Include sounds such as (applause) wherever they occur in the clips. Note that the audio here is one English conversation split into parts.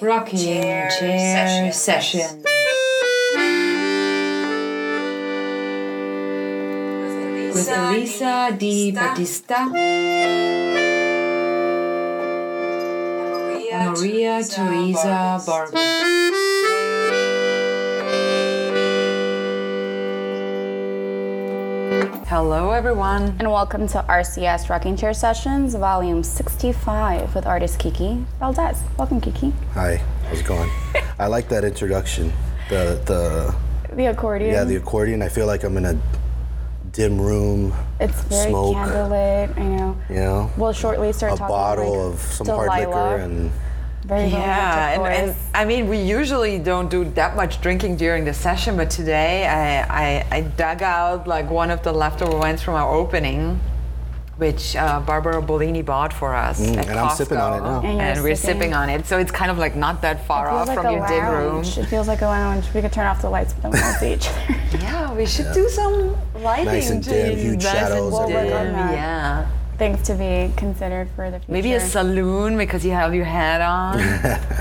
Rocking Chair, Chair Session. With Elisa Di Battista and Maria Teresa Barber. Hello, everyone. And welcome to RCS Rocking Chair Sessions, volume 65 with artist Kiki Valdez. Welcome, Kiki. Hi, how's it going? I like that introduction. The the The accordion. yeah, the accordion. I feel like I'm in a dim room. It's very smoke. candlelit, I know. You know, We'll shortly start talking. a talking bottle like of some Delilah. hard liquor and Very Yeah, and, and. I mean, we usually don't do that much drinking during the session, but today I, I, I dug out like one of the leftover wines from our opening, which uh, Barbara Bolini bought for us. Mm, at and I'm sipping on it now. And And we're sipping. sipping on it, so it's kind of like not that far off like from a your dim room. It feels like a lounge. We could turn off the lights, but then we won't see each other. (laughs) Yeah, we should do some lighting. Nice and dim, to- huge nice and shadows We'll dim. Yeah. Things to be considered for the future. Maybe a saloon because you have your hat on.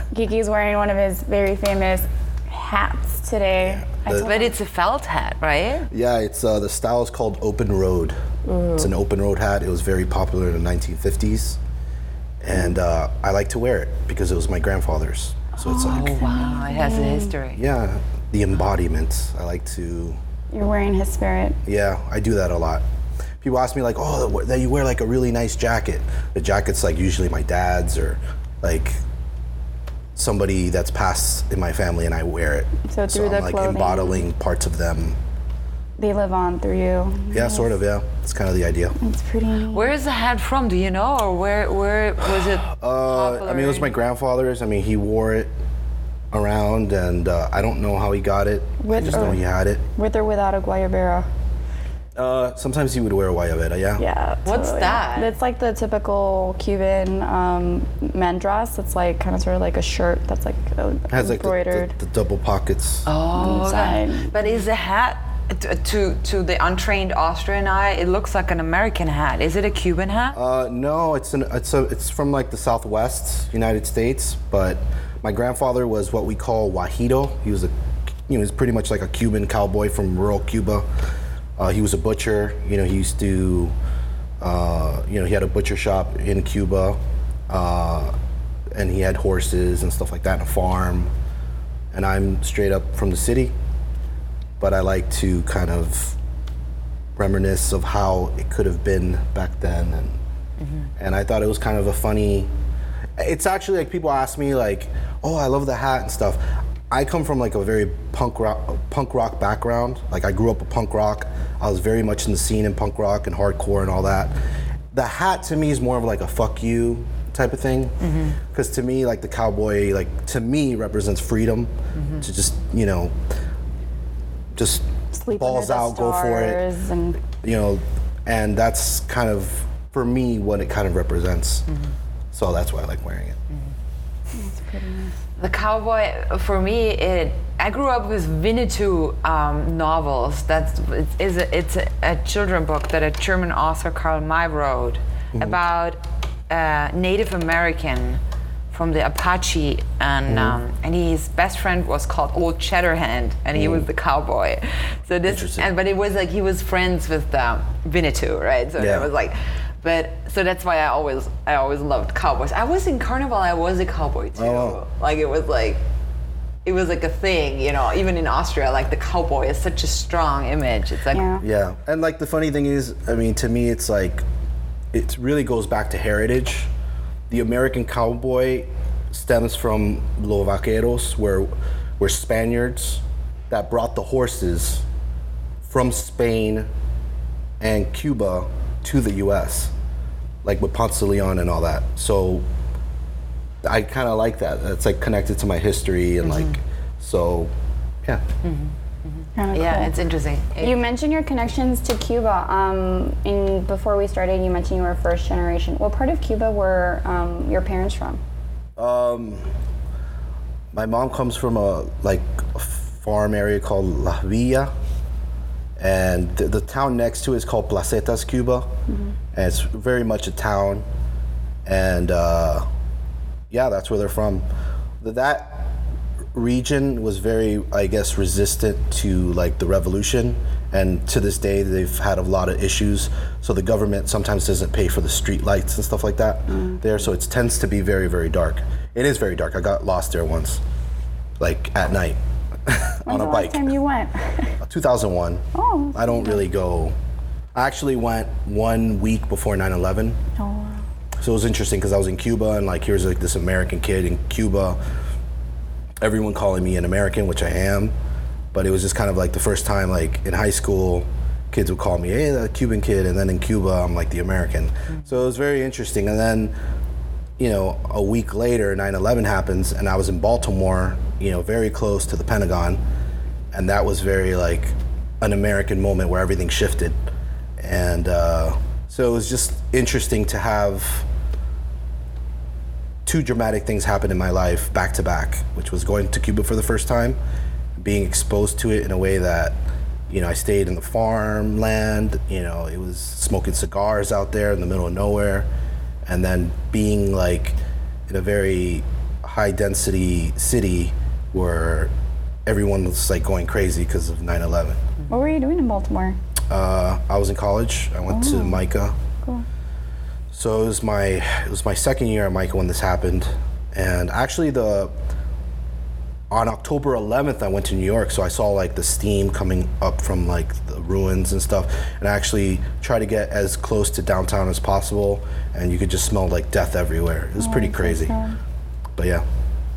(laughs) Kiki's wearing one of his very famous hats today. I the- but it's a felt hat, right? yeah, it's uh, the style is called open road. It's an open road hat. It was very popular in the 1950s, and uh, I like to wear it because it was my grandfather's. So it's like Oh, Wow, it has a history. yeah, the embodiment. I like to You're wearing his spirit. Yeah, I do that a lot. People ask me like, "Oh, that you wear like a really nice jacket." The jacket's like usually my dad's or like somebody that's passed in my family, and I wear it. So through I'm the like clothing. embodying parts of them. They live on through you. Yeah, sort of. Yeah, it's kind of the idea. It's pretty neat. Where is the hat from? Do you know, or where where was it? (gasps) Uh, I mean, it was my grandfather's. I mean, he wore it around, and uh, I don't know how he got it. I With just know he had it. With or without a guayabera. Uh, sometimes he would wear a guayabera. Yeah. Yeah. What's totally. that? It's like the typical Cuban um, men dress. It's like kind of sort of like a shirt that's like uh, It has like the, the, the double pockets. Oh, okay. inside. But is the hat t- to to the untrained Austrian eye? It looks like an American hat. Is it a Cuban hat? Uh, no, it's an it's a it's from like the Southwest United States, but my grandfather was what we call guajiro. He was a you know, he was pretty much like a Cuban cowboy from rural Cuba. Uh, he was a butcher. You know, he used to, uh, you know, he had a butcher shop in Cuba, uh, and he had horses and stuff like that, and a farm. And I'm straight up from the city, but I like to kind of reminisce of how it could have been back then and and I thought it was kind of a funny it's actually like people ask me like oh I love the hat and stuff I come from like a very punk rock punk rock background. Like I grew up with punk rock. I was very much in the scene in punk rock and hardcore and all that. The hat to me is more of like a fuck you type of thing. Because to me like the cowboy like to me represents freedom to just you know just Sleep balls out go for it. And you know, and that's kind of for me what it kind of represents. So that's why I like wearing it. The cowboy, for me, it. I grew up with Winnetou um, novels. That's it's, is a, it's a, a children book that a German author Karl May wrote about a Native American from the Apache, and um, and his best friend was called Old Shatterhand, and he was the cowboy. So this, and but it was like he was friends with um, Winnetou, right? So Yeah. it was like. But so that's why I always I always loved cowboys. I was in carnival. I was a cowboy too. Oh. Like it was like it was like a thing, you know. Even in Austria, like the cowboy is such a strong image. It's like yeah. Yeah, and like the funny thing is, I mean, to me, it's like it really goes back to heritage. The American cowboy stems from los vaqueros, where were Spaniards that brought the horses from Spain and Cuba to the U.S., like with Ponce de Leon and all that. So I kind of like that. It's like connected to my history and like, so yeah. Kinda yeah, it's interesting. You mentioned your connections to Cuba. Um, in before we started, you mentioned you were first generation. What part of Cuba were um, your parents from? My mom comes from a like a farm area called La Villa, and the, the town next to it is called Placetas, Cuba, and it's very much a town. And uh, yeah, that's where they're from. th- that region was very, I guess, resistant to like the revolution, and to this day they've had a lot of issues. So the government sometimes doesn't pay for the street lights and stuff like that there. So it tends to be very, very dark. It is very dark. I got lost there once, like at night on a bike. last time you went? (laughs) 2001. Oh. I don't really go. I actually went one week before 9/11. Oh, wow. So it was interesting because I was in Cuba and like here's like this American kid in Cuba. Everyone calling me an American, which I am, but it was just kind of like the first time like in high school, kids would call me, hey, the Cuban kid, and then in Cuba I'm like the American. Mm. So it was very interesting. And then, you know, a week later, 9/11 happens, and I was in Baltimore, you know, very close to the Pentagon, and that was very like an American moment where everything shifted, and uh, so it was just interesting to have two dramatic things happen in my life back to back, which was going to Cuba for the first time, being exposed to it in a way that, you know, I stayed in the farmland, you know, it was smoking cigars out there in the middle of nowhere, and then being like in a very high density city where everyone was like going crazy because of 9 11. What were you doing in Baltimore? Uh, I was in college. I went to MICA. Cool. So it was my it was my second year at MICA when this happened, and actually the on October 11th I went to New York, so I saw like the steam coming up from like the ruins and stuff, and I actually tried to get as close to downtown as possible, and you could just smell like death everywhere. It was pretty Oh, so crazy, sad. but yeah.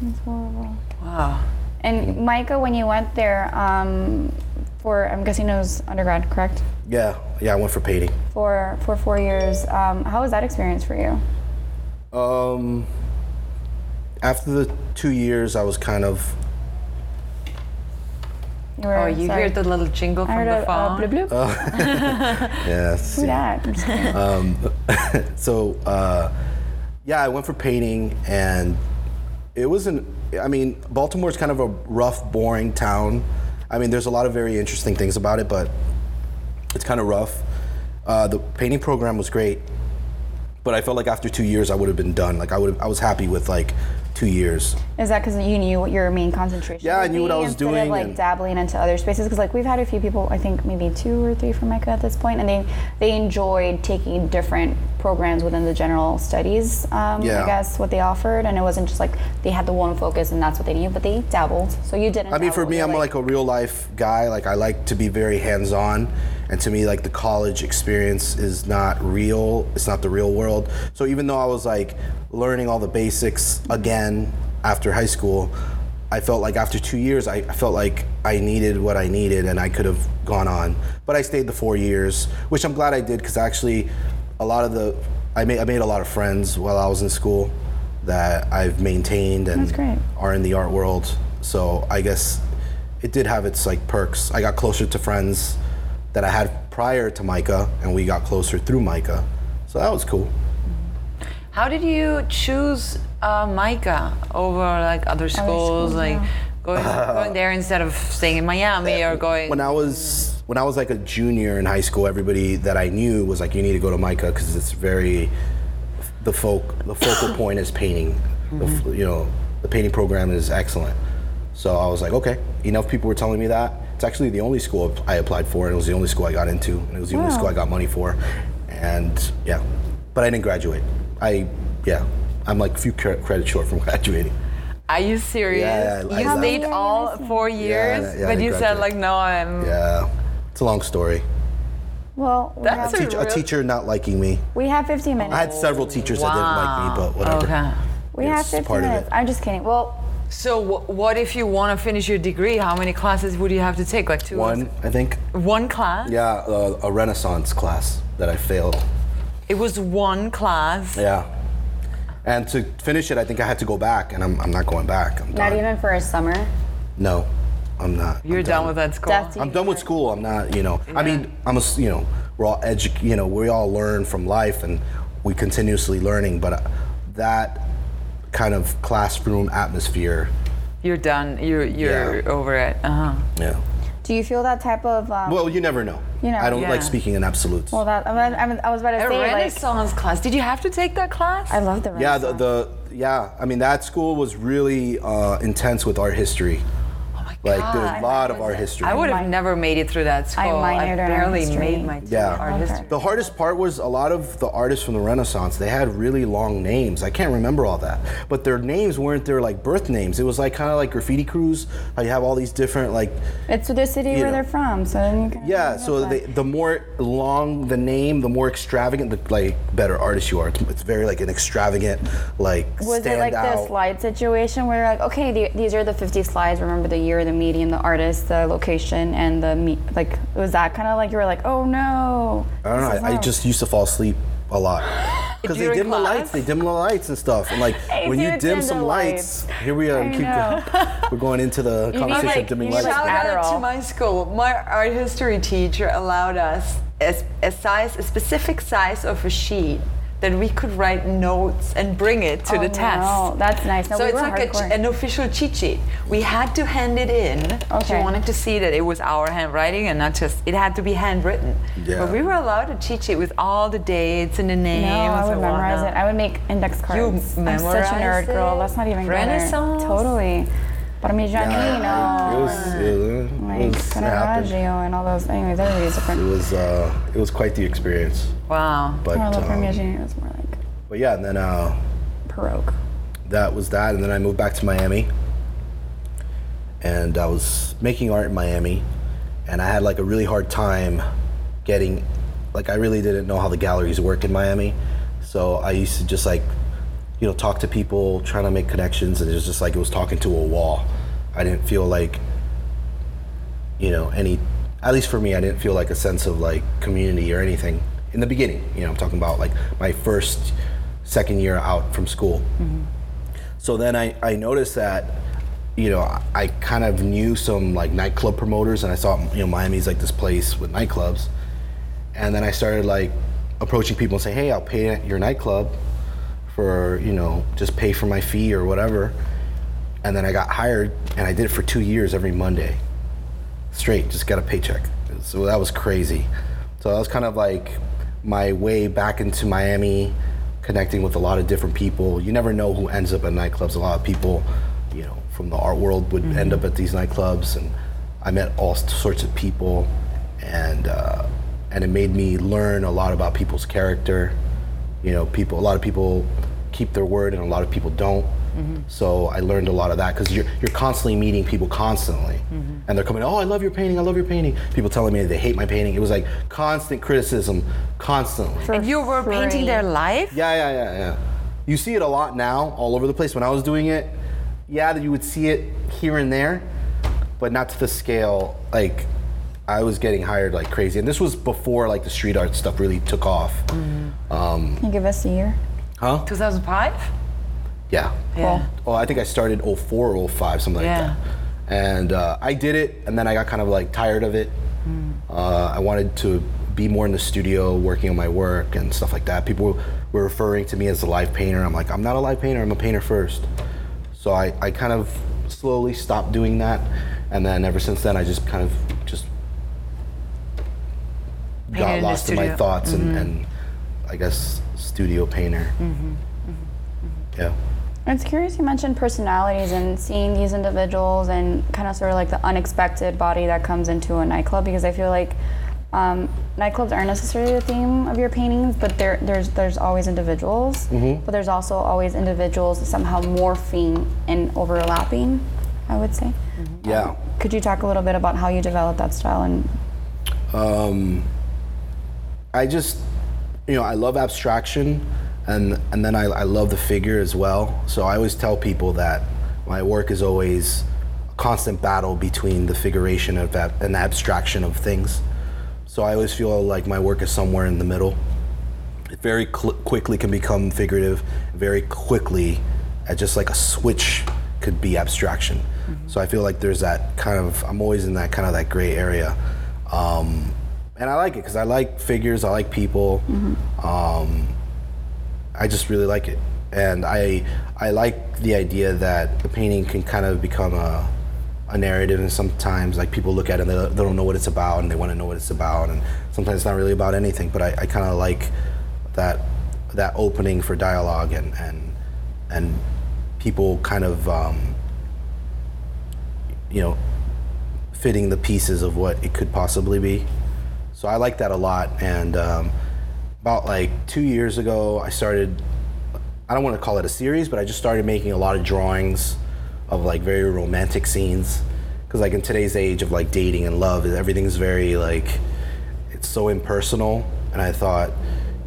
That's horrible. Wow. And MICA, when you went there um, for, I'm guessing it was undergrad, correct? Yeah, yeah, I went for painting. For for four years. Um, how was that experience for you? Um, after the two years, I was kind of You were, Oh, you sorry. hear the little jingle I from heard the a, uh, phone? bloop, (laughs) bloop. yeah. Who that? I'm just kidding. Um, (laughs) so uh, yeah, I went for painting, and it wasn't. I mean, Baltimore's kind of a rough, boring town. I mean, there's a lot of very interesting things about it, but it's kind of rough. Uh, the painting program was great, but I felt like after two years, I would have been done. Like I would, I was happy with like two years. Is that because you knew what your main concentration? Yeah, I knew what I was doing Of like and- dabbling into other spaces, because like we've had a few people, I think maybe two or three from MICA at this point, and they they enjoyed taking different programs within the general studies. Um, Yeah. I guess what they offered, and it wasn't just like they had the one focus and that's what they knew, but they dabbled. So you didn't. I mean, for me, I'm like a real life guy. Like I like to be very hands on, and to me, like the college experience is not real. It's not the real world. So even though I was like learning all the basics again after high school, I felt like after two years, I, felt like I needed what I needed, and I could have gone on. But I stayed the four years, which I'm glad I did because actually, a lot of the I made I made a lot of friends while I was in school that I've maintained and are in the art world. So I guess it did have its like perks. I got closer to friends that I had prior to MICA, and we got closer through MICA. So that was cool. How did you choose uh, MICA over like other schools, schools, like yeah. going, going there instead of staying in Miami or going? When I was when I was like a junior in high school, everybody that I knew was like, "You need to go to MICA because it's very the folk the focal (coughs) point is painting. The, you know, the painting program is excellent." So I was like, "Okay." Enough people were telling me that. It's actually the only school I applied for, and it was the only school I got into, and it was the only school I got money for. And yeah, but I didn't graduate. I yeah, I'm like a few credits short from (laughs) graduating. Are you serious? Yeah, I- you I- stayed Yeah, all four years, yeah, but I you said like, no, I'm. Yeah, it's a long story. Well, we That's have, a Teach, a teacher not liking me. we have 15 minutes. I had several teachers that didn't like me, but whatever. Okay. we it's have 15 part of minutes. it. I'm just kidding. Well, So wh- what if you want to finish your degree? How many classes would you have to take? Like two? One, I think. One class? Yeah, uh, a Renaissance class that I failed. It was one class. Yeah. And to finish it, I think I had to go back, and I'm, I'm not going back. I'm not done. even for a summer. No, I'm not. You're I'm done with that school. Death to I'm done with school. I'm not, you know. I mean, I'm a, s- you know, we're all edu- you know, we all learn from life, and we continuously learning. But uh, that kind of classroom atmosphere, You're done. You're you're Yeah. over it. Uh huh. yeah. Do you feel that type of? Um, Well, you never know. You know, I don't yeah. like speaking in absolutes. well, that I, mean, I was about to A say like. Renaissance class. Did you have to take that class? I love the yeah, the, the yeah, I mean that school was really uh, intense with art history. My Like God. there's ah, a lot of art history. I would have never made it through that school. I, minored in art barely history. made my Yeah. art Okay. history. The hardest part was a lot of the artists from the Renaissance. They had really long names. I can't remember all that, but their names weren't their like birth names. It was like kind of like graffiti crews. How you have all these different like It's the city where know. they're from, so then you can. yeah. So the the more long the name, the more extravagant, the like better artist you are. It's, it's very like an extravagant like Was stand it like out. the slide situation where you're like, okay, the, these are the 50 slides. Remember the year, the medium, the artist, the location, and the me- like. Was that kind of like you were like, oh no? I don't know. I, I just used to fall asleep a lot (laughs) because they During dim the lights. They dim the lights and stuff. And like (laughs) Hey, when you dim dim some the lights, here we are. We keep know. (laughs) we're going into the need, conversation like- of dimming you lights. like, Shout out to my school. My art history teacher allowed us a, a size, a specific size of a sheet that we could write notes and bring it to Oh, the test. no, that's nice. No, so we it's like a an official cheat sheet. We had to hand it in. She Okay. wanted to see that it was our handwriting and not just it had to be handwritten. Yeah. But we were allowed a cheat sheet with all the dates and the names. No, I would and memorize whatnot. it. I would make index cards. You memorize I'm such a memorize nerd girl. That's not even good. Renaissance? Totally. Parmigianino. It it was, it like it happened. Caravaggio and all those. Anyways, everybody's It different. was uh, it was quite the experience. Wow. But Carlo um, Parmigianino is more like but yeah, and then uh, Baroque. that was that, and then I moved back to Miami, and I was making art in Miami, and I had like a really hard time getting, like I really didn't know how the galleries work in Miami, so I used to just like, you know, talk to people, trying to make connections, and it was just like it was talking to a wall. I didn't feel like, you know, any, at least for me, I didn't feel like a sense of like community or anything in the beginning. You know, I'm talking about like my first, second year out from school. Mm-hmm. So then I, I noticed that, you know, I, I kind of knew some like nightclub promoters, and I saw, you know, Miami's like this place with nightclubs. And then I started like approaching people and saying, hey, I'll pay at your nightclub for, you know, just pay for my fee or whatever. And then I got hired, and I did it for two years every Monday, straight, just got a paycheck. So that was crazy. So that was kind of like my way back into Miami, connecting with a lot of different people. You never know who ends up at nightclubs. A lot of people, you know, from the art world would end up at these nightclubs, and I met all sorts of people, and uh, and it made me learn a lot about people's character. You know, people. A lot of people keep their word, and a lot of people don't. Mm-hmm. So I learned a lot of that because you're you're constantly meeting people constantly, mm-hmm. and they're coming. Oh, I love your painting. I love your painting. People telling me they hate my painting. It was like constant criticism, constantly. For And you were painting their life? Yeah, yeah, yeah, yeah. You see it a lot now, all over the place. When I was doing it, yeah, you would see it here and there, but not to the scale. Like, I was getting hired like crazy, and this was before like the street art stuff really took off. Can you give us a year? Huh? 2005? Yeah. Yeah. Oh, I think I started 04 or 05, something Yeah. like that. And uh, I did it, and then I got kind of like tired of it. Uh, I wanted to be more in the studio, working on my work and stuff like that. People were referring to me as a live painter. I'm like, I'm not a live painter. I'm a painter first. So I, I kind of slowly stopped doing that, and then ever since then, I just kind of just Painted got in lost in my thoughts and, and I guess studio painter. Yeah. It's curious you mentioned personalities and seeing these individuals and kind of sort of like the unexpected body that comes into a nightclub because I feel like um, nightclubs aren't necessarily the theme of your paintings, but there, there's there's always individuals, but there's also always individuals somehow morphing and overlapping. I would say. Yeah. Could you talk a little bit about how you developed that style and Um, I just, you know, I love abstraction, and and then I, I love the figure as well. So I always tell people that my work is always a constant battle between the figuration of ab- and abstraction of things. So I always feel like my work is somewhere in the middle. It very cl- quickly can become figurative. Very quickly, at just like a switch, could be abstraction. So I feel like there's that kind of. I'm always in that kind of that gray area. Um, and I like it because I like figures, I like people. Um, I just really like it, and I I like the idea that the painting can kind of become a a narrative, and sometimes like people look at it and they, they don't know what it's about, and they want to know what it's about, and sometimes it's not really about anything. But I, I kind of like that that opening for dialogue and and and people kind of um, you know fitting the pieces of what it could possibly be. So I like that a lot. And um, about like two years ago, I started. I don't want to call it a series, but I just started making a lot of drawings of like very romantic scenes. Because like in today's age of like dating and love, everything's very like it's so impersonal. And I thought,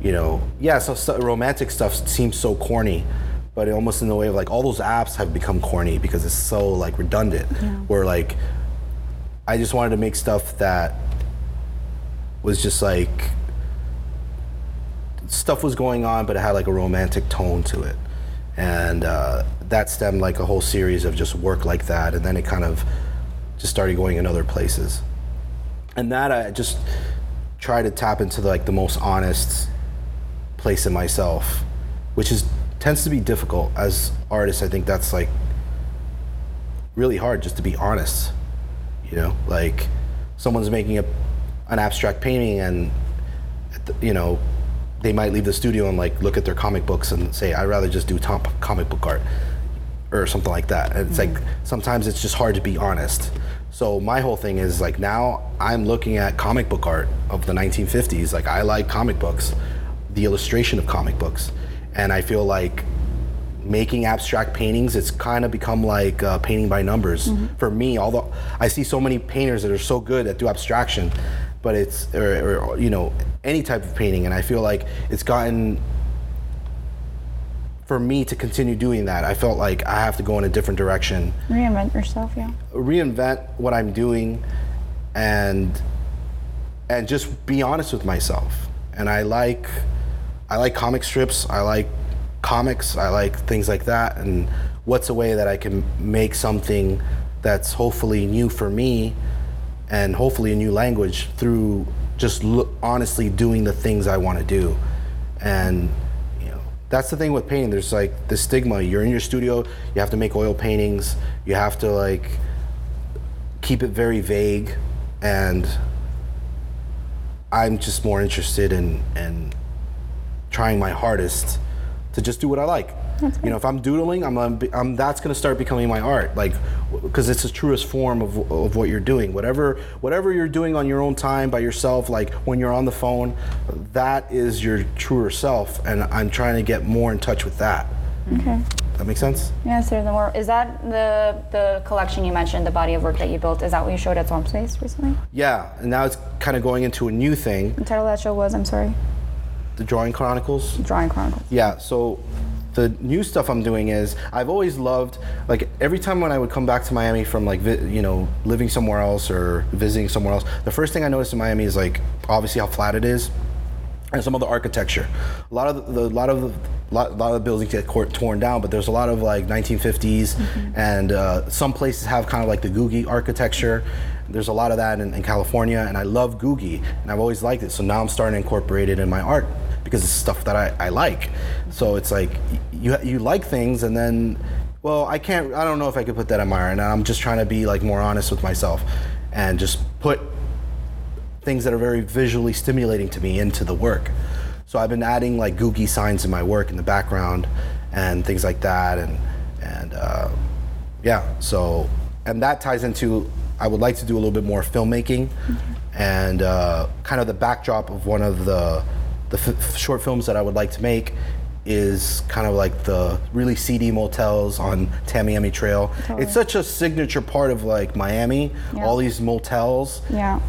you know, yeah, so, so romantic stuff seems so corny, but almost in the way of like all those apps have become corny because it's so like redundant. Where like I just wanted to make stuff that was just like stuff was going on, but it had like a romantic tone to it, and uh, that stemmed like a whole series of just work like that, and then it kind of just started going in other places, and that I just try to tap into like the most honest place in myself, which is tends to be difficult as artists. I think that's like really hard just to be honest. You know, like someone's making a, an abstract painting and you know they might leave the studio and like look at their comic books and say I'd rather just do top comic book art or something like that. And it's like sometimes it's just hard to be honest. So my whole thing is like now I'm looking at comic book art of the 1950s. Like I like comic books, the illustration of comic books, and I feel like making abstract paintings it's kind of become like uh, painting by numbers for me although i see so many painters that are so good that do abstraction but it's or, or you know any type of painting and i feel like it's gotten for me to continue doing that i felt like i have to go in a different direction Reinvent yourself, yeah. reinvent what I'm doing and and just be honest with myself. And I like I like comic strips, I like comics, I like things like that and what's a way that I can make something that's hopefully new for me and hopefully a new language through just honestly doing the things I want to do. And you know, that's the thing with painting. There's like the stigma. You're in your studio, you have to make oil paintings, you have to like keep it very vague and I'm just more interested in in trying my hardest to just do what I like. You know, if I'm doodling, I'm, I'm, I'm that's going to start becoming my art, like, because it's the truest form of, of what you're doing. Whatever, whatever you're doing on your own time by yourself, like when you're on the phone, that is your truer self, and I'm trying to get more in touch with that. Okay. That makes sense? Yeah, so the more is that the the collection you mentioned, the body of work that you built, is that what you showed at Swamp Space recently? Yeah, and now it's kind of going into a new thing, The title of that show was, I'm sorry, the Drawing Chronicles. Drawing Chronicles. Yeah, so the new stuff I'm doing is I've always loved like every time when I would come back to Miami from like vi- you know living somewhere else or visiting somewhere else, the first thing I noticed in Miami is like obviously how flat it is and some of the architecture. A lot of the, lot of the lot, lot of the buildings get cor- torn down, but there's a lot of like 1950s, and uh, some places have kind of like the Googie architecture. There's a lot of that in, in California, and I love Googie, and I've always liked it. So now I'm starting to incorporate it in my art because it's stuff that I, I like. So it's like you you like things, and then well, I can't. I don't know if I could put that in my art, and I'm just trying to be like more honest with myself, and just put things that are very visually stimulating to me into the work. So I've been adding like googie signs in my work in the background and things like that, and and uh, yeah. So and that ties into I would like to do a little bit more filmmaking, and uh, kind of the backdrop of one of the the f- short films that I would like to make is kind of like the really seedy motels on Tamiami Trail. It's such a signature part of like Miami, Yeah. all these motels Yeah.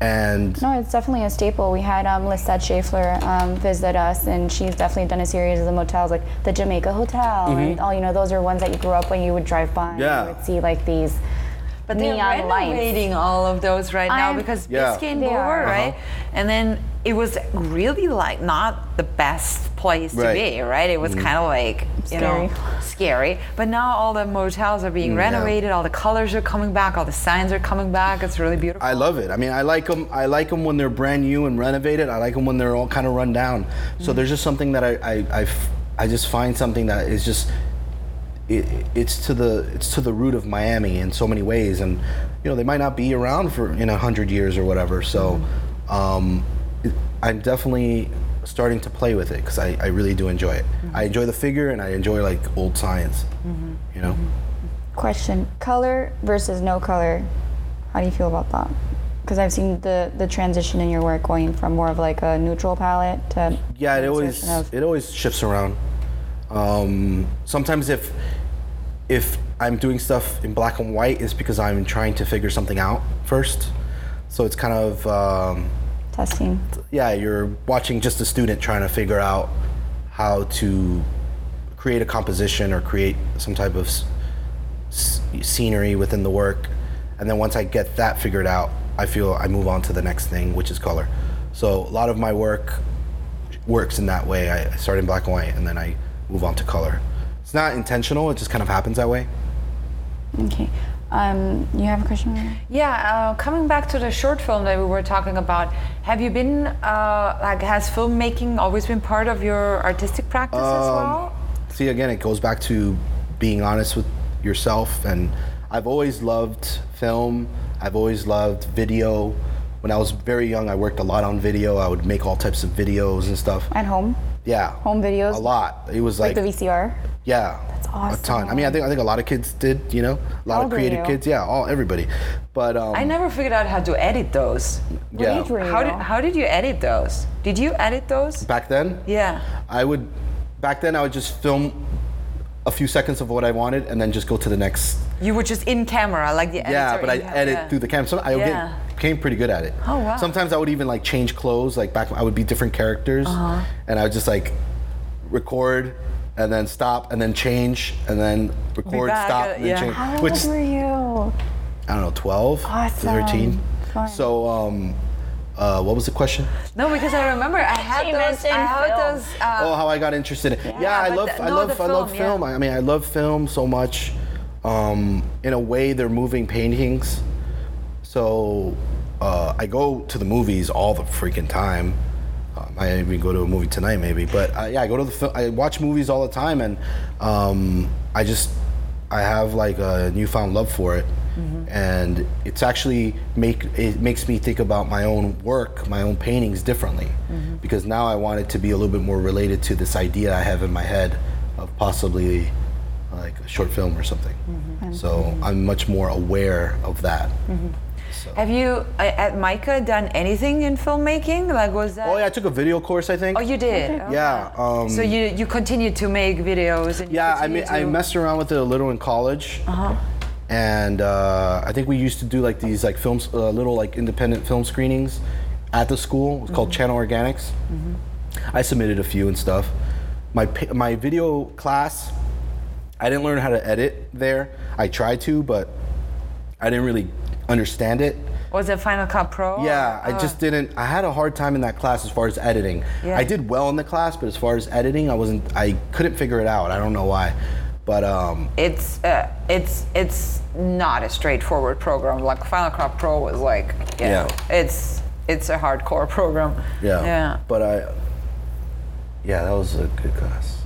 and No, it's definitely a staple. We had um, Lisette Schaeffler um, visit us, and she's definitely done a series of the motels, like the Jamaica Hotel, and all you know. Those are ones that you grew up when you would drive by. and Yeah. You would see like these But they're neon lights. all of those right now I'm- because Yeah. Biscayne They Boulevard, are. right? And then it was really like not the best place to be, right? It was kind of like you know Scary. scary. But now all the motels are being Mm, yeah. renovated, all the colors are coming back, all the signs are coming back. It's really beautiful. I love it. I mean, I like them. I like them when they're brand new and renovated. I like them when they're all kind of run down. So there's just something that I, I, I, f- I just find something that is just, it, it's to the it's to the root of Miami in so many ways, and you know they might not be around for in a hundred years or whatever. So, um, it, I'm definitely starting to play with it because I, I really do enjoy it. I enjoy the figure and I enjoy like old science. You know. Question: Color versus no color. How do you feel about that? Because I've seen the the transition in your work going from more of like a neutral palette to Yeah, it always of- it always shifts around. Um, sometimes if if I'm doing stuff in black and white, it's because I'm trying to figure something out first. So it's kind of um, testing. yeah, you're watching just a student trying to figure out how to create a composition or create some type of s- scenery within the work. And then once I get that figured out, I feel I move on to the next thing, which is color. So a lot of my work works in that way. I start in black and white and then I move on to color. It's not intentional, it just kind of happens that way. Okay. Um, you have a question? Yeah, uh, coming back to the short film that we were talking about, have you been uh, like has filmmaking always been part of your artistic practice as Um, well? See, again, it goes back to being honest with yourself. And I've always loved film. I've always loved video. When I was very young, I worked a lot on video. I would make all types of videos and stuff. At home, Yeah. home videos. A lot. It was like like, the VCR. yeah. A ton. I mean, I think I think a lot of kids did. You know, a lot How of creative kids. Yeah, all everybody. But um, I never figured out how to edit those. Yeah. age were you? How did how did you edit those? Did you edit those? Back then, Yeah. I would. Back then, I would just film a few seconds of what I wanted, and then just go to the next You were just in camera, like the editor. Yeah, but I in- edit yeah. through the camera. So I would Yeah. get became pretty good at it. Oh, wow. Sometimes I would even like change clothes. Like back, I would be different characters, Uh-huh. and I would just like record and then stop and then change and then record, back, stop, uh, and then yeah. change. How old Which were you? I don't know, 12, Awesome. 13. Fun. So, um, uh, what was the question? No, because I remember I had She those. I had film. those. Uh, oh, how I got interested in. Yeah, I love, the- I no, love, the I love film, yeah. I mean, I love film so much. Um, in a way, they're moving paintings. So uh, I go to the movies all the freaking time. Um, I even go to a movie tonight, maybe. But uh, yeah, I go to the film. I watch movies all the time, and um, I just I have like a newfound love for it, and it's actually make it makes me think about my own work, my own paintings differently, because now I want it to be a little bit more related to this idea I have in my head of possibly like a short film or something. So I'm much more aware of that. So. have you uh, at MICA done anything in filmmaking? Like was that? Oh yeah, I took a video course, I think. Oh, you did. Okay. Yeah. Um, So you you continued to make videos and yeah, I continued mean, I messed around with it a little in college. Uh-huh. And uh, I think we used to do like these like films, uh, little like independent film screenings at the school. It was called Channel Organics. I submitted a few and stuff. My my video class, I didn't learn how to edit there. I tried to, but I didn't really understand it. Was it Final Cut Pro? Yeah, I just didn't. I had a hard time in that class as far as editing. Yeah. I did well in the class, but as far as editing, I wasn't. I couldn't figure it out. I don't know why, but um, It's uh, it's it's not a straightforward program. Like Final Cut Pro was like yeah, Yeah. it's it's a hardcore program. yeah. Yeah. But I. Yeah, that was a good class.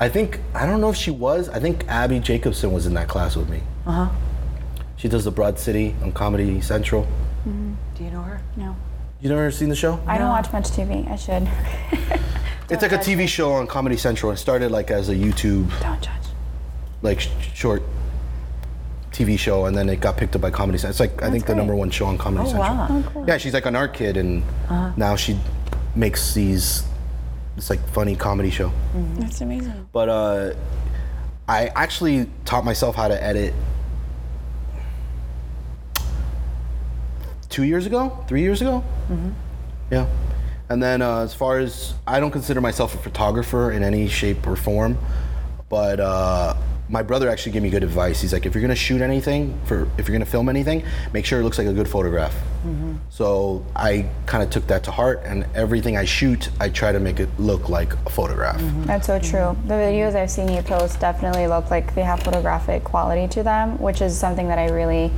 I think I don't know if she was. I think Abbi Jacobson was in that class with me. Uh Uh-huh. huh. She does the Broad City on Comedy Central. Mm-hmm. Do you know her? No. You never seen the show? I don't watch much TV. I should. (laughs) It's like a TV show on Comedy Central. It started like as a YouTube Don't judge. like sh- short TV show, and then it got picked up by Comedy Central. It's like I think the great. number one show on Comedy Oh, Central. wow. Oh, cool. Yeah, she's like an art kid, and uh-huh. now she makes these. It's like funny comedy show. Mm-hmm. That's amazing. But uh, I actually taught myself how to edit two years ago, three years ago. Yeah. And then uh, as far as I don't consider myself a photographer in any shape or form, but uh, my brother actually gave me good advice. He's like, if you're gonna shoot anything, for if you're gonna film anything, make sure it looks like a good photograph. So I kind of took that to heart, and everything I shoot, I try to make it look like a photograph. That's so true. The videos I've seen you post definitely look like they have photographic quality to them, which is something that I really.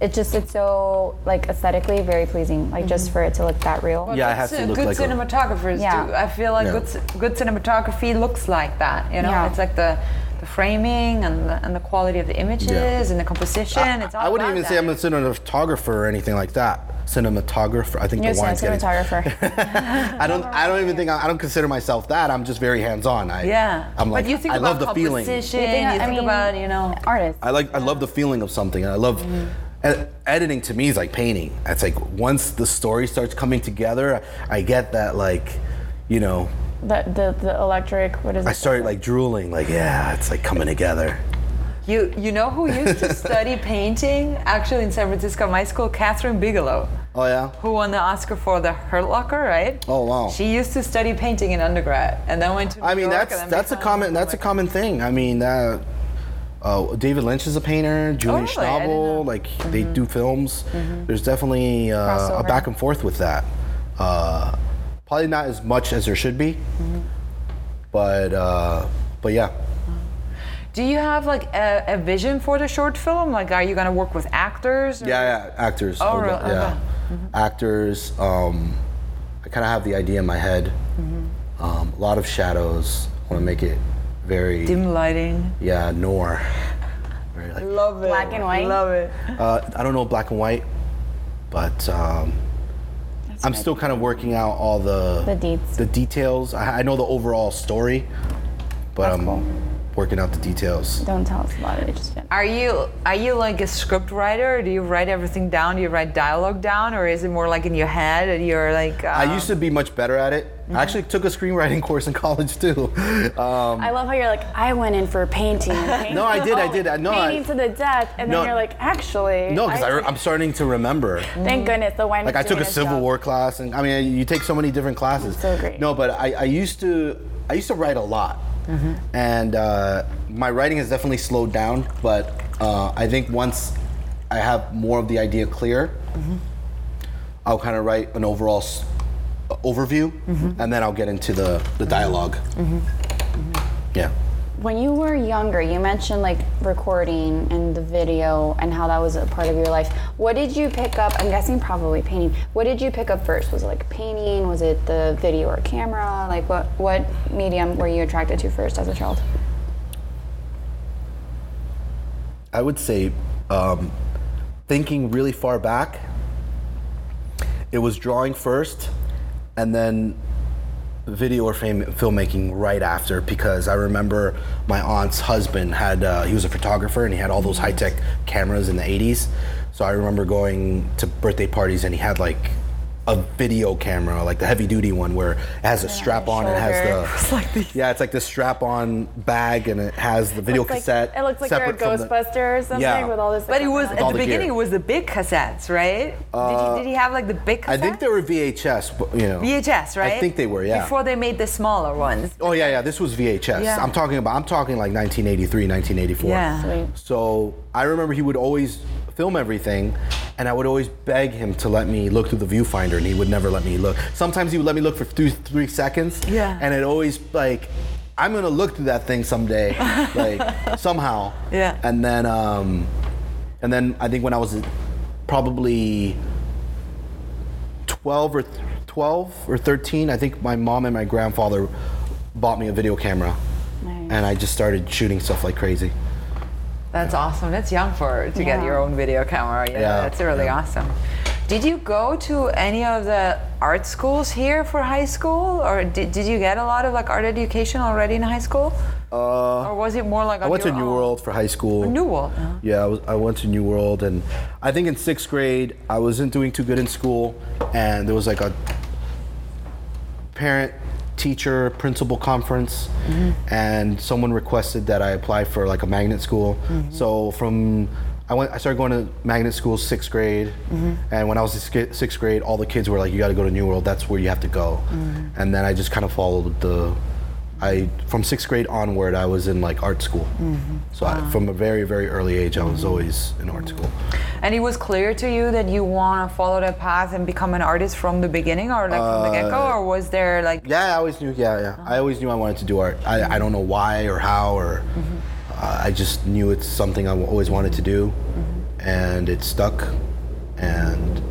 It just it's so like aesthetically very pleasing, like just mm-hmm. for it to look that real. Yeah, it has to look good like cinematographers Yeah. do. I feel like Yeah. good good cinematography looks like that. You know, Yeah. it's like the the framing and the, and the quality of the images Yeah. and the composition. it's all I wouldn't about even say. I'm a cinematographer or anything like that. cinematographer. I think You're the a wine's getting. cinematographer. (laughs) I don't. I don't even think I, I don't consider myself that. I'm just very hands-on. I, Yeah. I'm like. but you think I about love the feeling. composition. You You think- think, I mean- about you know. Artist. I like. I love the feeling of something. and I love. Mm-hmm. Ed- editing to me is like painting. It's like once the story starts coming together, I get that like, you know, The, the the electric. What is it? I started like drooling. Like yeah, it's like coming together. You you know who used to study (laughs) painting actually in San Francisco, my school, Kathryn Bigelow, Oh yeah. who won the Oscar for The Hurt Locker, right? Oh wow. She used to study painting in undergrad and then went to. New I mean, York that's that's a common that's a common thing. I mean, that uh, David Lynch is a painter. Julian Oh, really? Schnabel, like they do films. There's definitely uh, a back and forth with that. Uh, probably not as much as there should be, but uh, but yeah. Do you have like a, a vision for the short film? Like, are you gonna work with actors? or- Yeah, yeah, actors. Oh, really? Okay. Yeah, actors. Um, I kind of have the idea in my head. Mm-hmm. Um, a lot of shadows. I want to make it very Dim lighting. yeah noir. Very like Love it. Black and white? Love it. Uh, I don't know black and white, but um, I'm still kind of working out all the The deets. the details. I, I know the overall story, but I'm cool. working out the details. Don't tell us about it. Just Are you are you like a script writer? Do you write everything down? Do you write dialogue down, or is it more like in your head and you're like? I um, used to be much better at it. I actually took a screenwriting (laughs) course in college too. Um, I love how you're like, I went in for painting. painting. (laughs) No, I did, I Oh, did, I- no, I- painting to the death, and No. then you're like, actually. no, because I- I'm starting to remember. Thank goodness the wine. Like I took a Civil War class, and I mean, you take so many different classes. So great. No, but I, I used to, I used to write a lot, Mm-hmm. and uh, my writing has definitely slowed down. But uh, I think once I have more of the idea clear, Mm-hmm. I'll kind of write an overall s- overview, Mm-hmm. and then I'll get into the the dialog Yeah. When you were younger, you mentioned like recording and the video and how that was a part of your life. What did you pick up? I'm guessing probably painting. What did you pick up first? Was it like painting? Was it the video or camera? Like what what medium were you attracted to first as a child? I would say, um, thinking really far back, it was drawing first, and then video or fam- filmmaking right after. Because I remember my aunt's husband had uh, he was a photographer and he had all those high tech cameras in the '80s. So I remember going to birthday parties and he had like a video camera, like the heavy duty one, where it has a strap on. It has shoulder. (laughs) the yeah, it's like the strap on bag and it has the video Looks like- cassette. it looks like you're a separate from the- Ghostbuster or something Yeah. with all this. But it was at the the beginning. gear. It was the big cassettes, right? did, he, did he have like the big cassettes? I think they were VHS, but, you know. VHS, right? I think they were, yeah. Before they made the smaller ones. Oh yeah, yeah. This was VHS. Yeah. I'm talking about. I'm talking like 1983, 1984. Yeah. Sweet. So I remember he would always film everything, and I would always beg him to let me look through the viewfinder, and he would never let me look. Sometimes he would let me look for three, three seconds. Yeah. And it always like, I'm gonna look through that thing someday, (laughs) like somehow. Yeah. And then, um, and then I think when I was probably 12 or 12 or 13, I think my mom and my grandfather bought me a video camera, Nice. and I just started shooting stuff like crazy. That's awesome. That's young for to get your own video camera. Yeah, Yeah, that's really yeah. awesome. Did you go to any of the art schools here for high school, or did, did you get a lot of like art education already in high school, Uh, or was it more like I went to New World? World for high school. New World. Yeah, I, was, I went to New World, and I think in sixth grade I wasn't doing too good in school, and there was like a parent teacher principal conference and someone requested that I apply for like a magnet school. So from I went I started going to magnet school sixth grade and when I was in sixth grade all the kids were like you got to go to New World that's where you have to go. And then I just kind of followed the I from sixth grade onward I was in like art school. Mm-hmm. So I, from a very very early age I was always in art school. And it was clear to you that you want to follow that path and become an artist from the beginning, or like from the get go, uh, or was there like Yeah, I always knew. Yeah, yeah. I uh-huh. always knew I wanted to do art. I, I don't know why or how or mm-hmm. uh, I just knew it's something I always wanted to do, mm-hmm. and it stuck. And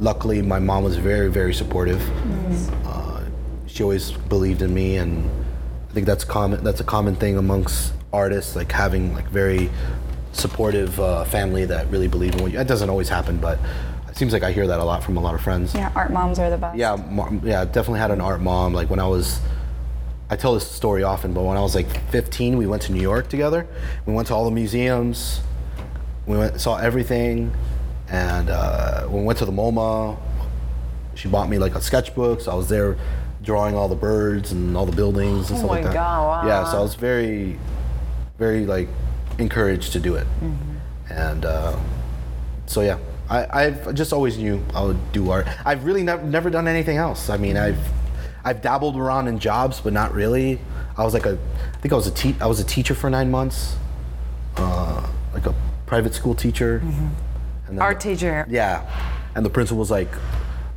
luckily, my mom was very, very supportive. Uh, she always believed in me, and I think that's common. That's a common thing amongst artists, like having like very supportive uh, family that really believe in what you. That doesn't always happen, but It seems like I hear that a lot from a lot of friends. Yeah, art moms are the best. Yeah, yeah, definitely had an art mom. Like when I was, I tell this story often, but when I was like 15, we went to New York together. We went to all the museums. We went saw everything, and uh, we went to the MoMA. She bought me like a sketchbook, so I was there drawing all the birds and all the buildings and Oh stuff like that. God, wow. Yeah, so I was very, very like encouraged to do it, Mm-hmm. and uh, so yeah. I, I've just always knew I would do art. I've really never never done anything else. I mean, I've I've dabbled around in jobs, but not really. I was like a, I think I was a te- I was a teacher for nine months, uh, like a private school teacher. And then Mm-hmm. Art the- teacher. Yeah, and the principal was like,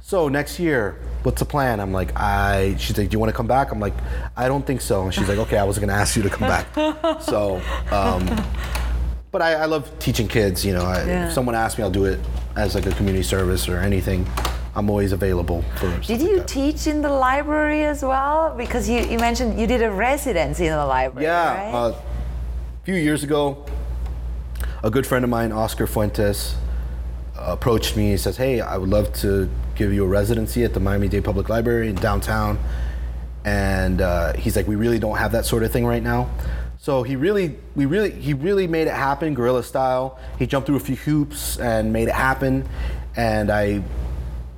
"So next year, what's the plan?" I'm like, "I." She's like, "Do you want to come back?" I'm like, "I don't think so." And she's like, "Okay, I wasn't gonna ask you to come back." (laughs) so, um, but I, I love teaching kids. You know, I, Yeah. if someone asks me, I'll do it as like a community service or anything. I'm always available for. Did you that. teach in the library as well? Because you, you mentioned you did a residency in the library. Yeah, right? uh, a few years ago, a good friend of mine, Oscar Fuentes, approached me. He says, "Hey, I would love to give you a residency at the Miami-Dade Public Library in downtown." And uh, he's like, "We really don't have that sort of thing right now." So he really, we really, he really made it happen, guerrilla style. He jumped through a few hoops and made it happen. And I,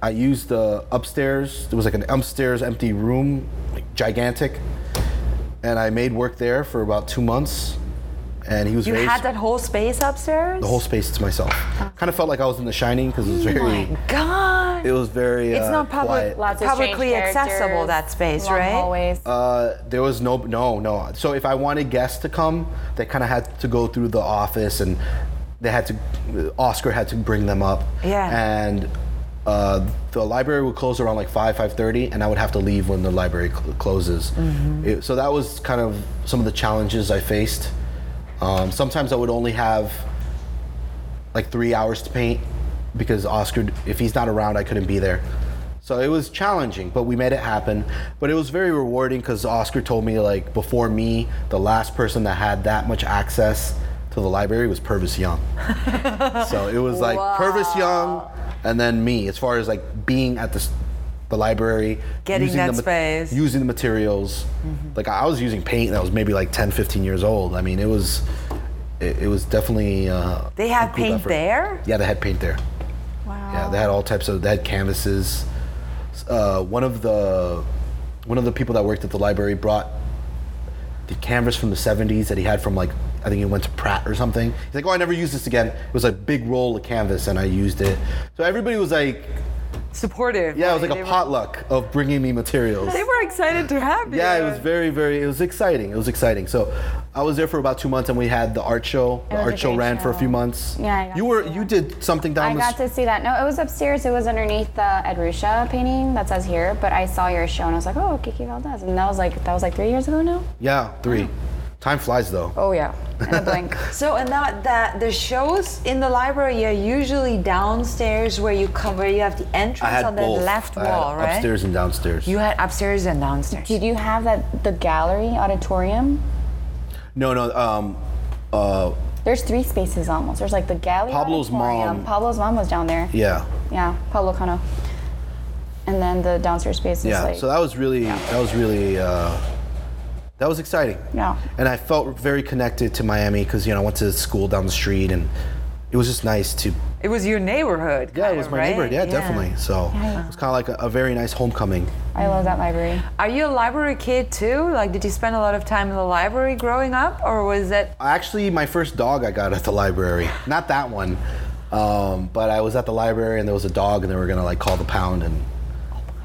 I used the upstairs. There was like an upstairs empty room, like gigantic and I made work there for about two months. And he was you very had that whole space upstairs? the whole space to myself. Kind of felt like I was in The Shining because it was Oh very, my God. It was very. It's uh, not public- quiet. Lots of Publicly accessible, characters, that space, long right? Hallways. Uh, there was no no no. So if I wanted guests to come, they kind of had to go through the office, and they had to. Oscar had to bring them up. Yeah. And uh, the library would close around like five five thirty, and I would have to leave when the library cl- closes. It- so that was kind of some of the challenges I faced. Um, sometimes I would only have like three hours to paint because Oscar, if he's not around, I couldn't be there. So it was challenging, but we made it happen. But it was very rewarding because Oscar told me like before me, the last person that had that much access to the library was Purvis Young. (laughs) so it was like Purvis Young, and then me as far as like being at the the library, Getting using that the space. using the materials. Like I was using paint that was maybe like 10, 15 years old. I mean, it was it, it was definitely. Uh, They had paint effort. there? Yeah, they had paint there. Yeah, they had all types of. They had canvases. Uh, one of the one of the people that worked at the library brought the canvas from the 70s that he had from like I think he went to Pratt or something. He's like, "Oh, I never used this again." It was a big roll of canvas, and I used it. So everybody was like, Supportive. "Yeah, it was like They a were- potluck of bringing me materials." They were excited to have you. Yeah, it was very, very. It was exciting. It was exciting. So, I was there for about two months, and we had the art show. The art show great ran for a few months. Yeah, I got you to were. see You that. did something down I the. got s- to see that. No, it was upstairs. It was underneath the Ed Ruscha painting that says here. But I saw your show and I was like, oh, Kiki Valdes, and that was like that was like three years ago now. Yeah, three. Time flies though. Oh yeah, in a blink. (laughs) So and that that the shows in the library are usually downstairs where you come where you have the I entrance had on both. the left I had wall, right? Upstairs and downstairs. You had upstairs and downstairs. Did you have that the gallery auditorium? no, no. Um, uh, There's three spaces almost. There's like the gallery. Pablo's auditorium. mom- Pablo's mom was down there. yeah, Yeah, Pablo Cano. And then the downstairs space is yeah. like. so that was really, that was really, uh, that was exciting. Yeah. And I felt very connected to Miami because you know I went to school down the street, and it was just nice to. It was your neighborhood. Yeah, it was my right? neighborhood. Yeah, definitely. So Yeah. it was kind of like a, a very nice homecoming. I love that library. Are you a library kid too? Like, did you spend a lot of time in the library growing up, or was that? Actually, my first dog I got at the library. Not that one, um, but I was at the library and there was a dog, and they were gonna like call the pound, and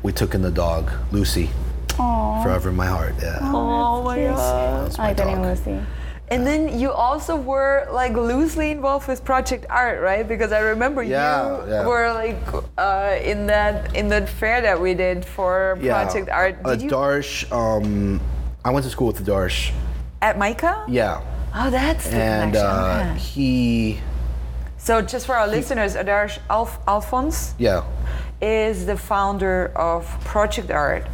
we took in the dog, Lucy, Aww. forever in my heart. Yeah, Oh my god! that's I my like the name dog. Lucy. And then you also were like loosely involved with Project Art, right? Because I remember Yeah, you yeah. were like uh, in that in that fair that we did for Project Art. Uh, Did you Darsh, um, I went to school with Darsh. at MICA? Yeah, Oh, that's the and connection. uh, okay. he, So just for our listeners, Adarsh Alf- Alphonse yeah, is the founder of Project Art.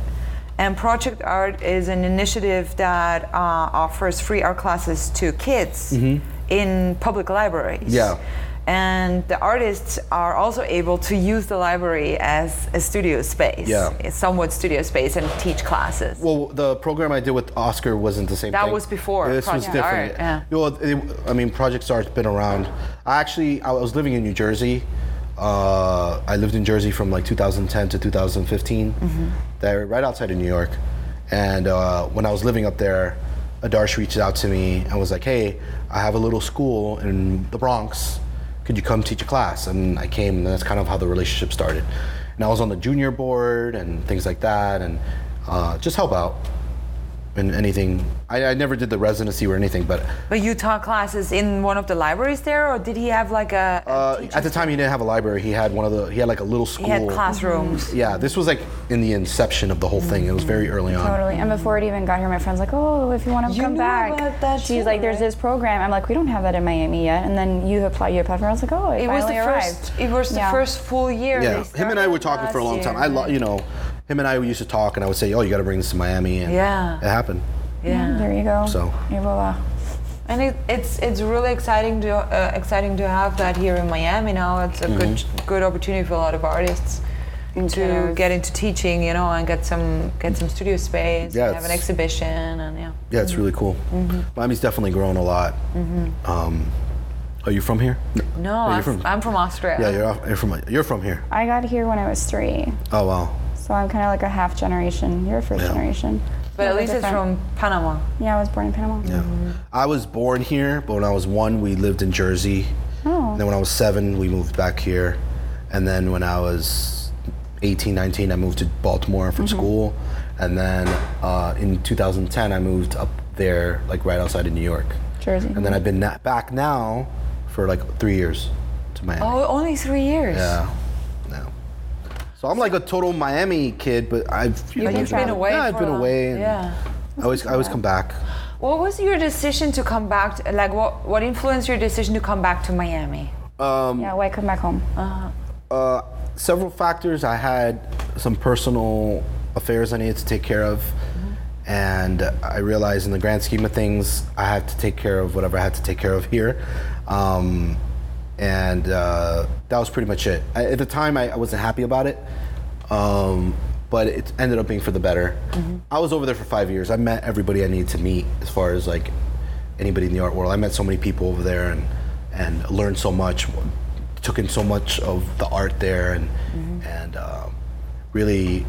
And Project Art is an initiative that uh, offers free art classes to kids in public libraries. Mm-hmm. Yeah. and the artists are also able to use the library as a studio space, Yeah. somewhat studio space, and teach classes. Well, the program I did with Oscar wasn't the same That thing. was before This was different. Art, yeah. Well, it, I mean, Project Art's been around. I actually, I was living in New Jersey. Uh, I lived in Jersey from like 2010 to 2015. Mm-hmm. There, right outside of New York. And uh, when I was living up there, Adarsh reached out to me and was like, "Hey, I have a little school in the Bronx. Could you come teach a class?" And I came, and that's kind of how the relationship started. And I was on the junior board and things like that, and uh, just help out in anything. I, I never did the residency or anything, but But you taught classes in one of the libraries there, or did he have like a? a uh, at the time he didn't have a library. He had one of the. He had like a little school. he had classrooms. Yeah, this was like in the inception of the whole thing. It was very early on. Totally. And before it even got here, my friend's like, "Oh, if you want to You come back," that she's too, like, "There's right? this program." I'm like, "We don't have that in Miami yet." And then you apply, you applied for. it. I was like, "Oh, it, It was the arrived." first. It was the Yeah. first full year. Yeah, him and I were talking for a last long time. I, lo- you know, him and I used to talk, and I would say, "Oh, you got to bring this to Miami," and Yeah. it happened. Yeah. There you go. So- Et voila. And it, it's it's really exciting to uh, exciting to have that here in Miami now. It's a good Mm-hmm. good opportunity for a lot of artists to Introduce. get into teaching, you know, and get some get some studio space, Yeah, and have an exhibition, and yeah. Yeah, it's really cool. Mm-hmm. Miami's definitely grown a lot. Um, are you from here? No, you're I'm, from- I'm from Austria. Yeah, you're, off- you're from you're from here. I got here when I was three, Oh wow. So I'm kind of like a half generation. You're a first Yeah. generation. but at Totally least it's from Panama. Yeah, I was born in Panama. Yeah. I was born here, but when I was one, we lived in Jersey. Oh. And then when I was seven, we moved back here. And then when I was 18, 19, I moved to Baltimore for school. And then uh, in 2010, I moved up there, like right outside of New York. Jersey. And then I've been na- back now for like three years to Miami. Oh, only three years. Yeah. No. So I'm like a total Miami kid, but I've You've But been you've been away. Yeah, I've been a away. And Yeah. I always I always come back. What was your decision to come back? To, like, what what influenced your decision to come back to Miami? yeah, why come back home? Uh, several factors. I had some personal affairs I needed to take care of, and I realized in the grand scheme of things, I had to take care of whatever I had to take care of here. Um, and uh, that was pretty much it. I, at the time, I, I wasn't happy about it, um, but it ended up being for the better. I was over there for five years. I met everybody I needed to meet as far as like anybody in the art world. I met so many people over there and and learned so much. Took in so much of the art there and and uh, really